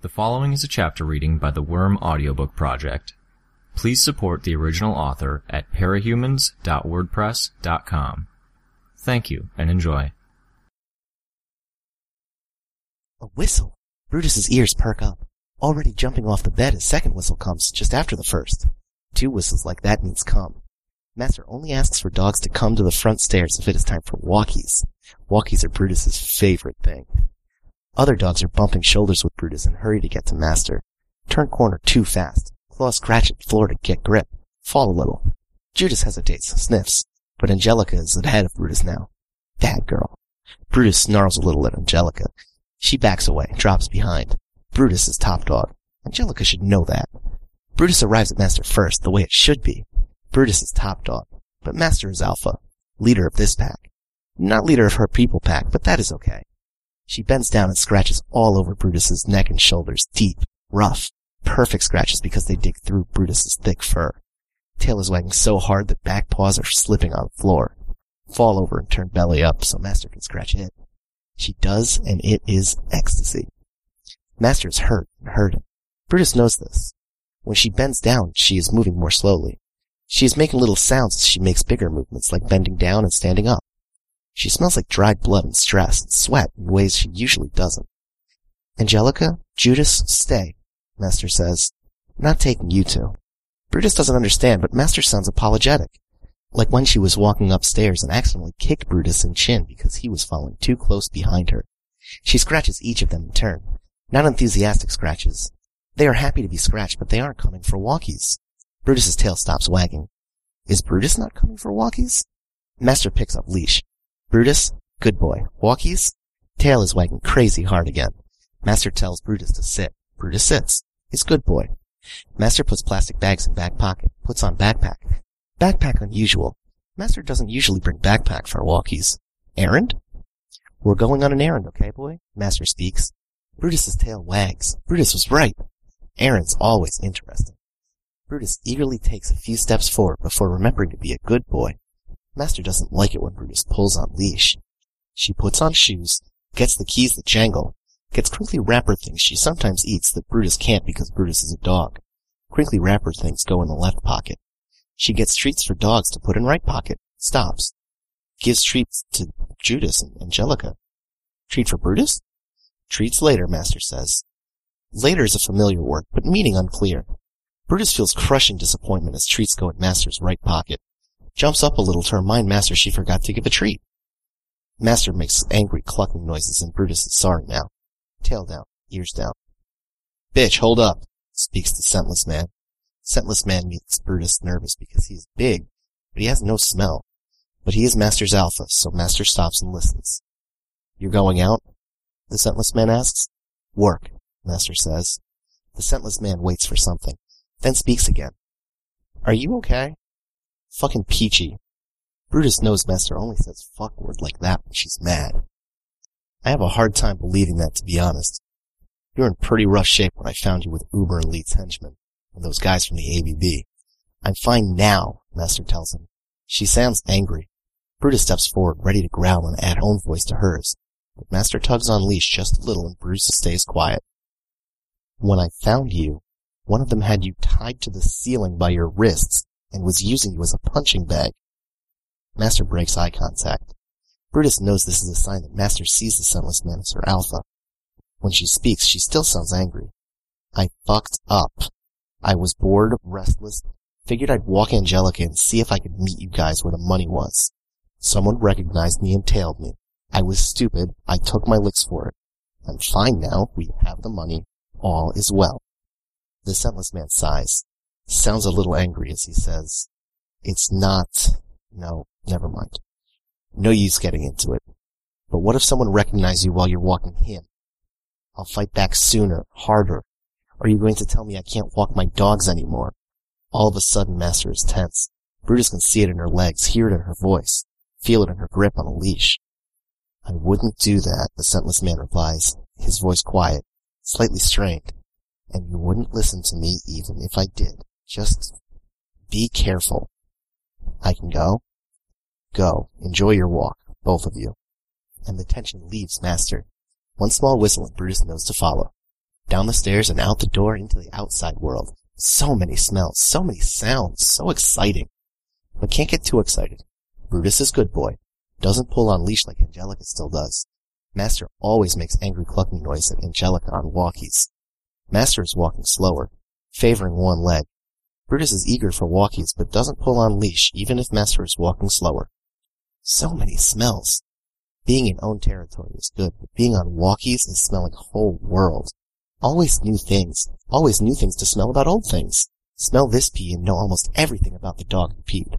The following is a chapter reading by the Worm Audiobook Project. Please support the original author at parahumans.wordpress.com. Thank you and enjoy. A whistle. Brutus's ears perk up, already jumping off the bed a second whistle comes just after the first. Two whistles like that means come. Master only asks for dogs to come to the front stairs if it is time for walkies. Walkies are Brutus's favorite thing. Other dogs are bumping shoulders with Brutus and hurry to get to Master. Turn corner too fast. Claw scratch at floor to get grip. Fall a little. Judas hesitates, sniffs, but Angelica is ahead of Brutus now. Bad girl. Brutus snarls a little at Angelica. She backs away, drops behind. Brutus is top dog. Angelica should know that. Brutus arrives at Master first, the way it should be. Brutus is top dog, but Master is alpha, leader of this pack. Not leader of her people pack, but that is okay. She bends down and scratches all over Brutus's neck and shoulders, deep, rough, perfect scratches because they dig through Brutus's thick fur. Tail is wagging so hard that back paws are slipping on the floor. Fall over and turn belly up so Master can scratch it. She does, and it is ecstasy. Master is hurt and hurting. Brutus knows this. When she bends down, she is moving more slowly. She is making little sounds as she makes bigger movements, like bending down and standing up. She smells like dried blood and stress and sweat in ways she usually doesn't. Angelica, Judas, stay, Master says. Not taking you two. Brutus doesn't understand, but Master sounds apologetic. Like when she was walking upstairs and accidentally kicked Brutus in chin because he was following too close behind her. She scratches each of them in turn. Not enthusiastic scratches. They are happy to be scratched, but they aren't coming for walkies. Brutus's tail stops wagging. Is Brutus not coming for walkies? Master picks up leash. Brutus, good boy. Walkies? Tail is wagging crazy hard again. Master tells Brutus to sit. Brutus sits. He's good boy. Master puts plastic bags in back pocket, puts on backpack. Backpack unusual. Master doesn't usually bring backpack for walkies. Errand? We're going on an errand, okay, boy? Master speaks. Brutus's tail wags. Brutus was right. Errands always interesting. Brutus eagerly takes a few steps forward before remembering to be a good boy. Master doesn't like it when Brutus pulls on leash. She puts on shoes, gets the keys that jangle, gets crinkly wrapper things she sometimes eats that Brutus can't because Brutus is a dog. Crinkly wrapper things go in the left pocket. She gets treats for dogs to put in right pocket, stops. Gives treats to Judas and Angelica. Treat for Brutus? Treats later, Master says. Later is a familiar word, but meaning unclear. Brutus feels crushing disappointment as treats go in Master's right pocket. Jumps up a little to remind Master she forgot to give a treat. Master makes angry clucking noises and Brutus is sorry now. Tail down, ears down. Bitch, hold up, speaks the scentless man. Scentless man makes Brutus nervous because he is big, but he has no smell. But he is Master's alpha, so Master stops and listens. You're going out? The scentless man asks. Work, Master says. The scentless man waits for something then speaks again. Are you okay? Fucking peachy. Brutus knows Master only says fuck word like that when she's mad. I have a hard time believing that, to be honest. You were in pretty rough shape when I found you with Uber and Leet's henchmen, and those guys from the ABB. I'm fine now, Master tells him. She sounds angry. Brutus steps forward, ready to growl and add own voice to hers, but Master tugs on leash just a little and Brutus stays quiet. When I found you, one of them had you tied to the ceiling by your wrists and was using you as a punching bag. Master breaks eye contact. Brutus knows this is a sign that Master sees the Scentless Man as her alpha. When she speaks, she still sounds angry. I fucked up. I was bored, restless, figured I'd walk Angelica and see if I could meet you guys where the money was. Someone recognized me and tailed me. I was stupid. I took my licks for it. I'm fine now. We have the money. All is well. The scentless man sighs, sounds a little angry as he says, It's not... No, never mind. No use getting into it. But what if someone recognizes you while you're walking him? I'll fight back sooner, harder. Are you going to tell me I can't walk my dogs anymore? All of a sudden, Master is tense. Brutus can see it in her legs, hear it in her voice, feel it in her grip on a leash. I wouldn't do that, the scentless man replies, his voice quiet, slightly strained and you wouldn't listen to me even if I did. Just be careful. I can go? Go. Enjoy your walk, both of you. And the tension leaves Master. One small whistle and Brutus knows to follow. down the stairs and out the door into the outside world. So many smells, so many sounds, so exciting. But can't get too excited. Brutus is good boy. Doesn't pull on leash like Angelica still does. Master always makes angry clucking noise at Angelica on walkies. Master is walking slower, favoring one leg. Brutus is eager for walkies, but doesn't pull on leash even if Master is walking slower. So many smells. Being in own territory is good, but being on walkies is smelling whole world. Always new things. Always new things to smell about old things. Smell this pee and know almost everything about the dog who peed.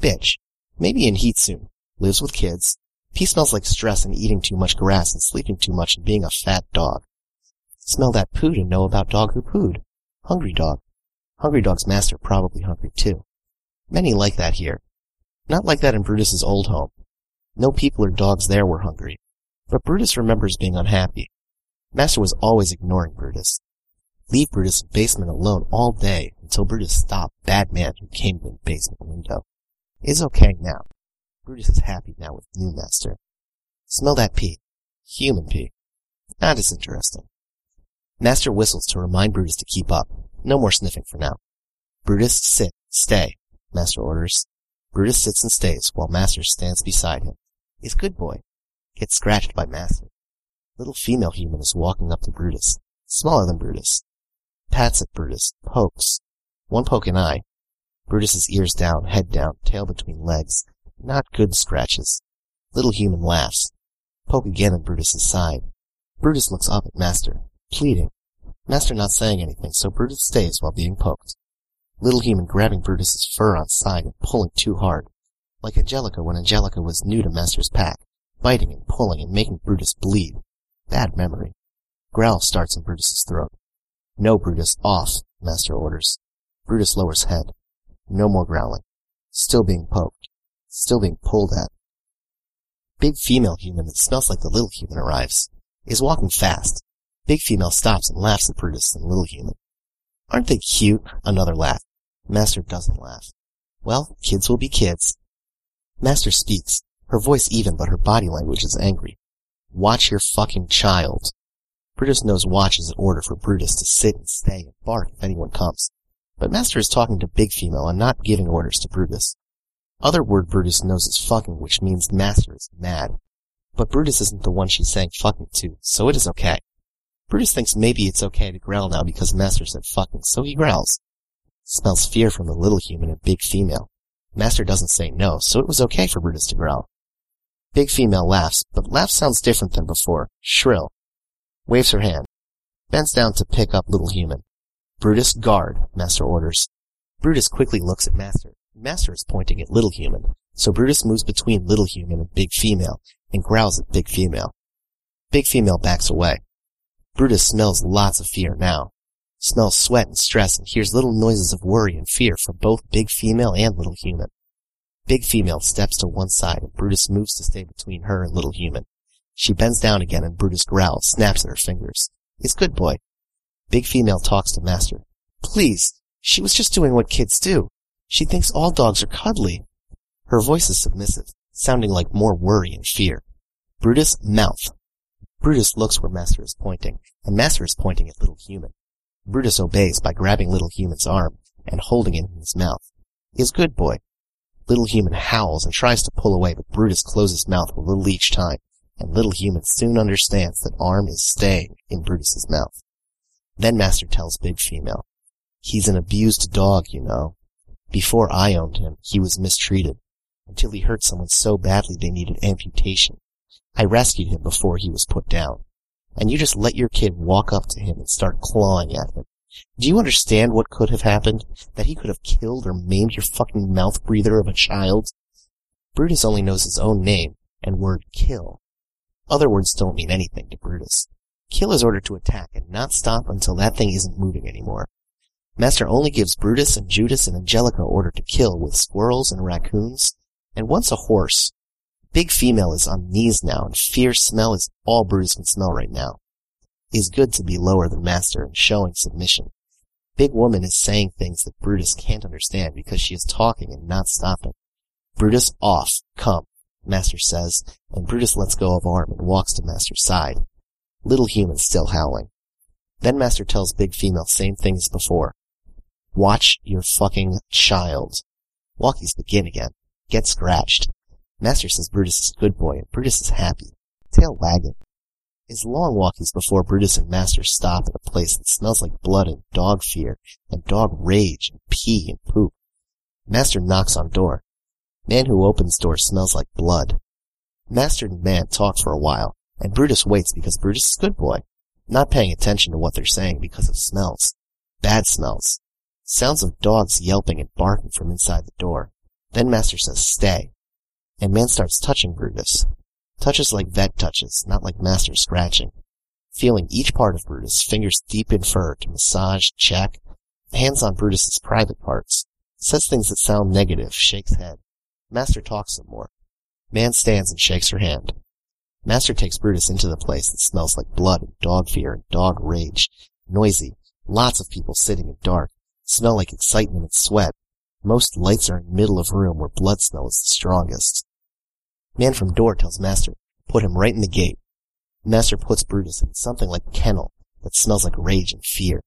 Bitch. Maybe in heat soon. Lives with kids. Pee smells like stress and eating too much grass and sleeping too much and being a fat dog. Smell that poo to know about dog who pooed. Hungry dog. Hungry dog's master probably hungry too. Many like that here. Not like that in Brutus's old home. No people or dogs there were hungry. But Brutus remembers being unhappy. Master was always ignoring Brutus. Leave Brutus in basement alone all day until Brutus stopped bad man who came in basement window. Is okay now. Brutus is happy now with new master. Smell that pee. Human pee. That is interesting. Master whistles to remind Brutus to keep up. No more sniffing for now. Brutus, sit. Stay. Master orders. Brutus sits and stays while Master stands beside him. Is good boy. Gets scratched by Master. Little female human is walking up to Brutus, smaller than Brutus. Pats at Brutus, pokes. One poke in eye. Brutus's ears down, head down, tail between legs. Not good scratches. Little human laughs. Poke again at Brutus's side. Brutus looks up at Master, pleading. Master not saying anything, so Brutus stays while being poked. Little human grabbing Brutus's fur on side and pulling too hard. Like Angelica when Angelica was new to Master's pack, biting and pulling and making Brutus bleed. Bad memory. Growl starts in Brutus's throat. No, Brutus, off, Master orders. Brutus lowers head. No more growling. Still being poked. Still being pulled at. Big female human that smells like the little human arrives. Is walking fast. Big female stops and laughs at Brutus and little human. Aren't they cute? Another laugh. Master doesn't laugh. Well, kids will be kids. Master speaks. Her voice even, but her body language is angry. Watch your fucking child. Brutus knows watch is an order for Brutus to sit and stay and bark if anyone comes. But Master is talking to Big Female and not giving orders to Brutus. Other word Brutus knows is fucking, which means Master is mad. But Brutus isn't the one she's saying fucking to, so it is okay. Brutus thinks maybe it's okay to growl now because Master said fucking, so he growls. Smells fear from the little human and Big Female. Master doesn't say no, so it was okay for Brutus to growl. Big female laughs, but laugh sounds different than before. Shrill. Waves her hand. Bends down to pick up little human. Brutus, guard, Master orders. Brutus quickly looks at Master. Master is pointing at little human, so Brutus moves between little human and big female, and growls at big female. Big female backs away. Brutus smells lots of fear now. Smells sweat and stress and hears little noises of worry and fear from both big female and little human. Big female steps to one side and Brutus moves to stay between her and little human. She bends down again and Brutus growls, snaps at her fingers. It's good boy. Big female talks to master. Please, she was just doing what kids do. She thinks all dogs are cuddly. Her voice is submissive, sounding like more worry and fear. Brutus, mouth. Brutus looks where master is pointing, and master is pointing at little human. Brutus obeys by grabbing little human's arm and holding it in his mouth. He is good boy. Little Human howls and tries to pull away, but Brutus closes mouth a little each time, and Little Human soon understands that Arm is staying in Brutus's mouth. Then Master tells Big Female, He's an abused dog, you know. Before I owned him, he was mistreated, until he hurt someone so badly they needed amputation. I rescued him before he was put down. And you just let your kid walk up to him and start clawing at him. Do you understand what could have happened? That he could have killed or maimed your fucking mouth breather of a child? Brutus only knows his own name and word kill. Other words don't mean anything to Brutus. Kill is ordered to attack and not stop until that thing isn't moving anymore. Master only gives Brutus and Judas and Angelica order to kill with squirrels and raccoons, and once a horse. Big female is on knees now, and fierce smell is all Brutus can smell right now is good to be lower than master and showing submission. Big woman is saying things that Brutus can't understand because she is talking and not stopping. Brutus off, come, master says, and Brutus lets go of arm and walks to master's side. Little human still howling. Then Master tells Big Female same thing as before. Watch your fucking child. Walkies begin again. Get scratched. Master says Brutus is a good boy, and Brutus is happy. Tail wagging. It's long walkies before Brutus and Master stop at a place that smells like blood and dog fear, and dog rage, and pee and poop. Master knocks on door. Man who opens door smells like blood. Master and man talk for a while, and Brutus waits because Brutus is good boy, not paying attention to what they're saying because of smells. Bad smells. Sounds of dogs yelping and barking from inside the door. Then Master says stay. And man starts touching Brutus. Touches like vet touches, not like Master scratching. Feeling each part of Brutus, fingers deep in fur to massage, check. Hands on Brutus's private parts. Says things that sound negative, shakes head. Master talks some more. Man stands and shakes her hand. Master takes Brutus into the place that smells like blood and dog fear and dog rage. Noisy. Lots of people sitting in dark. Smell like excitement and sweat. Most lights are in middle of room where blood smell is the strongest. Man from door tells Master, put him right in the gate. Master puts Brutus in something like kennel that smells like rage and fear.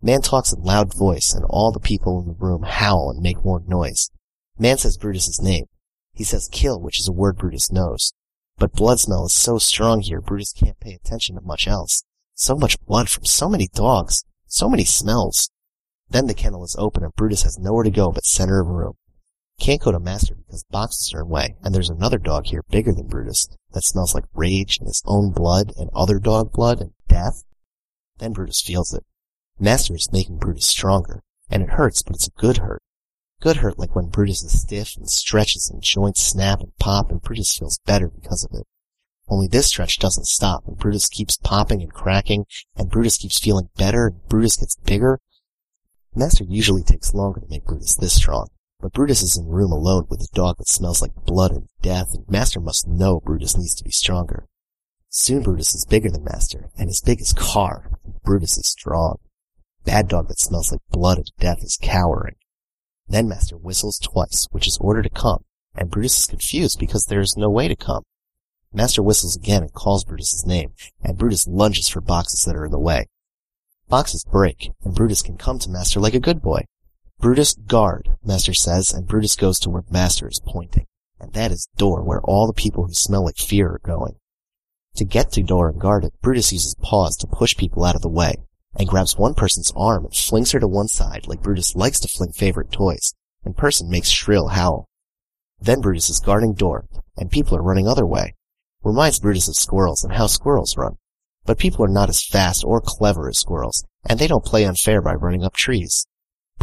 Man talks in loud voice and all the people in the room howl and make more noise. Man says Brutus's name. He says kill, which is a word Brutus knows. But blood smell is so strong here, Brutus can't pay attention to much else. So much blood from so many dogs. So many smells. Then the kennel is open and Brutus has nowhere to go but center of room. Can't go to Master because boxes are in way, and there's another dog here bigger than Brutus that smells like rage and his own blood and other dog blood and death. Then Brutus feels it. Master is making Brutus stronger, and it hurts, but it's a good hurt. Good hurt like when Brutus is stiff and stretches and joints snap and pop and Brutus feels better because of it. Only this stretch doesn't stop and Brutus keeps popping and cracking and Brutus keeps feeling better and Brutus gets bigger. Master usually takes longer to make Brutus this strong, but Brutus is in room alone with a dog that smells like blood and death and Master must know Brutus needs to be stronger. Soon Brutus is bigger than Master and as big as Car. Brutus is strong. Bad dog that smells like blood and death is cowering. Then Master whistles twice, which is order to come, and Brutus is confused because there is no way to come. Master whistles again and calls Brutus's name, and Brutus lunges for boxes that are in the way. Boxes break, and Brutus can come to Master like a good boy. Brutus, guard, Master says, and Brutus goes to where Master is pointing, and that is door where all the people who smell like fear are going. To get to door and guard it, Brutus uses paws to push people out of the way, and grabs one person's arm and flings her to one side like Brutus likes to fling favorite toys, and person makes shrill howl. Then Brutus is guarding door, and people are running other way. Reminds Brutus of squirrels and how squirrels run. But people are not as fast or clever as squirrels, and they don't play unfair by running up trees.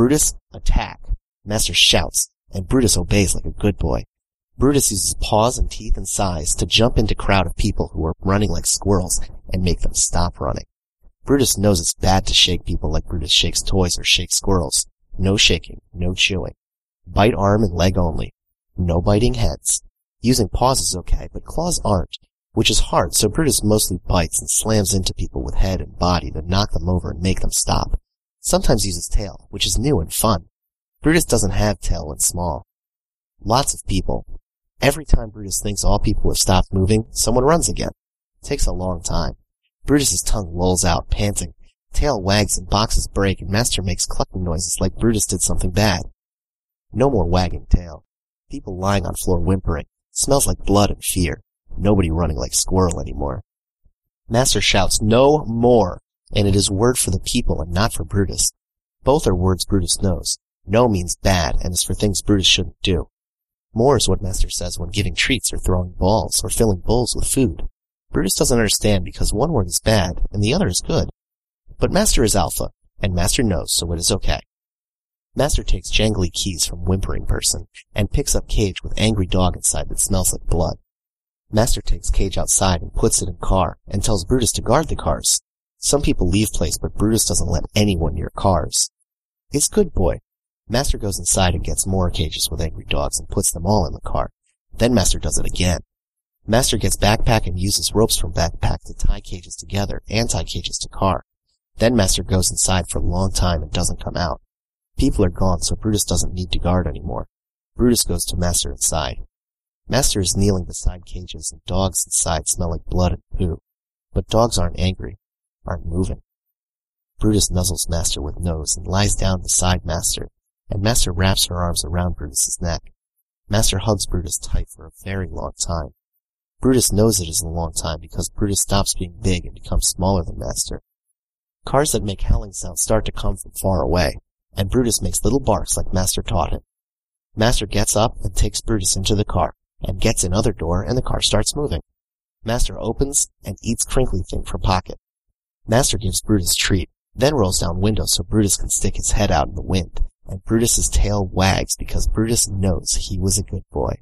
Brutus, attack. Master shouts, and Brutus obeys like a good boy. Brutus uses paws and teeth and size to jump into crowd of people who are running like squirrels and make them stop running. Brutus knows it's bad to shake people like Brutus shakes toys or shakes squirrels. No shaking, no chewing. Bite arm and leg only. No biting heads. Using paws is okay, but claws aren't, which is hard, so Brutus mostly bites and slams into people with head and body to knock them over and make them stop. Sometimes uses tail, which is new and fun. Brutus doesn't have tail when small. Lots of people. Every time Brutus thinks all people have stopped moving, someone runs again. It takes a long time. Brutus's tongue lolls out, panting. Tail wags and boxes break, and Master makes clucking noises like Brutus did something bad. No more wagging tail. People lying on floor whimpering. Smells like blood and fear. Nobody running like squirrel anymore. Master shouts, no more, and it is word for the people and not for Brutus. Both are words Brutus knows. No means bad and is for things Brutus shouldn't do. More is what Master says when giving treats or throwing balls or filling bowls with food. Brutus doesn't understand because one word is bad and the other is good. But Master is Alpha, and Master knows, so it is okay. Master takes jangly keys from Whimpering Person and picks up Cage with angry dog inside that smells like blood. Master takes Cage outside and puts it in car and tells Brutus to guard the cars. Some people leave place, but Brutus doesn't let anyone near cars. It's good boy. Master goes inside and gets more cages with angry dogs and puts them all in the car. Then Master does it again. Master gets backpack and uses ropes from backpack to tie cages together and tie cages to car. Then Master goes inside for a long time and doesn't come out. People are gone, so Brutus doesn't need to guard anymore. Brutus goes to Master inside. Master is kneeling beside cages, and dogs inside smell like blood and poo. But dogs aren't angry, aren't moving. Brutus nuzzles Master with nose and lies down beside Master, and Master wraps her arms around Brutus's neck. Master hugs Brutus tight for a very long time. Brutus knows it is a long time because Brutus stops being big and becomes smaller than Master. Cars that make howling sounds start to come from far away, and Brutus makes little barks like Master taught him. Master gets up and takes Brutus into the car, and gets another door and the car starts moving. Master opens and eats Crinkly Thing from pocket. Master gives Brutus treat, then rolls down window so Brutus can stick his head out in the wind, and Brutus's tail wags because Brutus knows he was a good boy.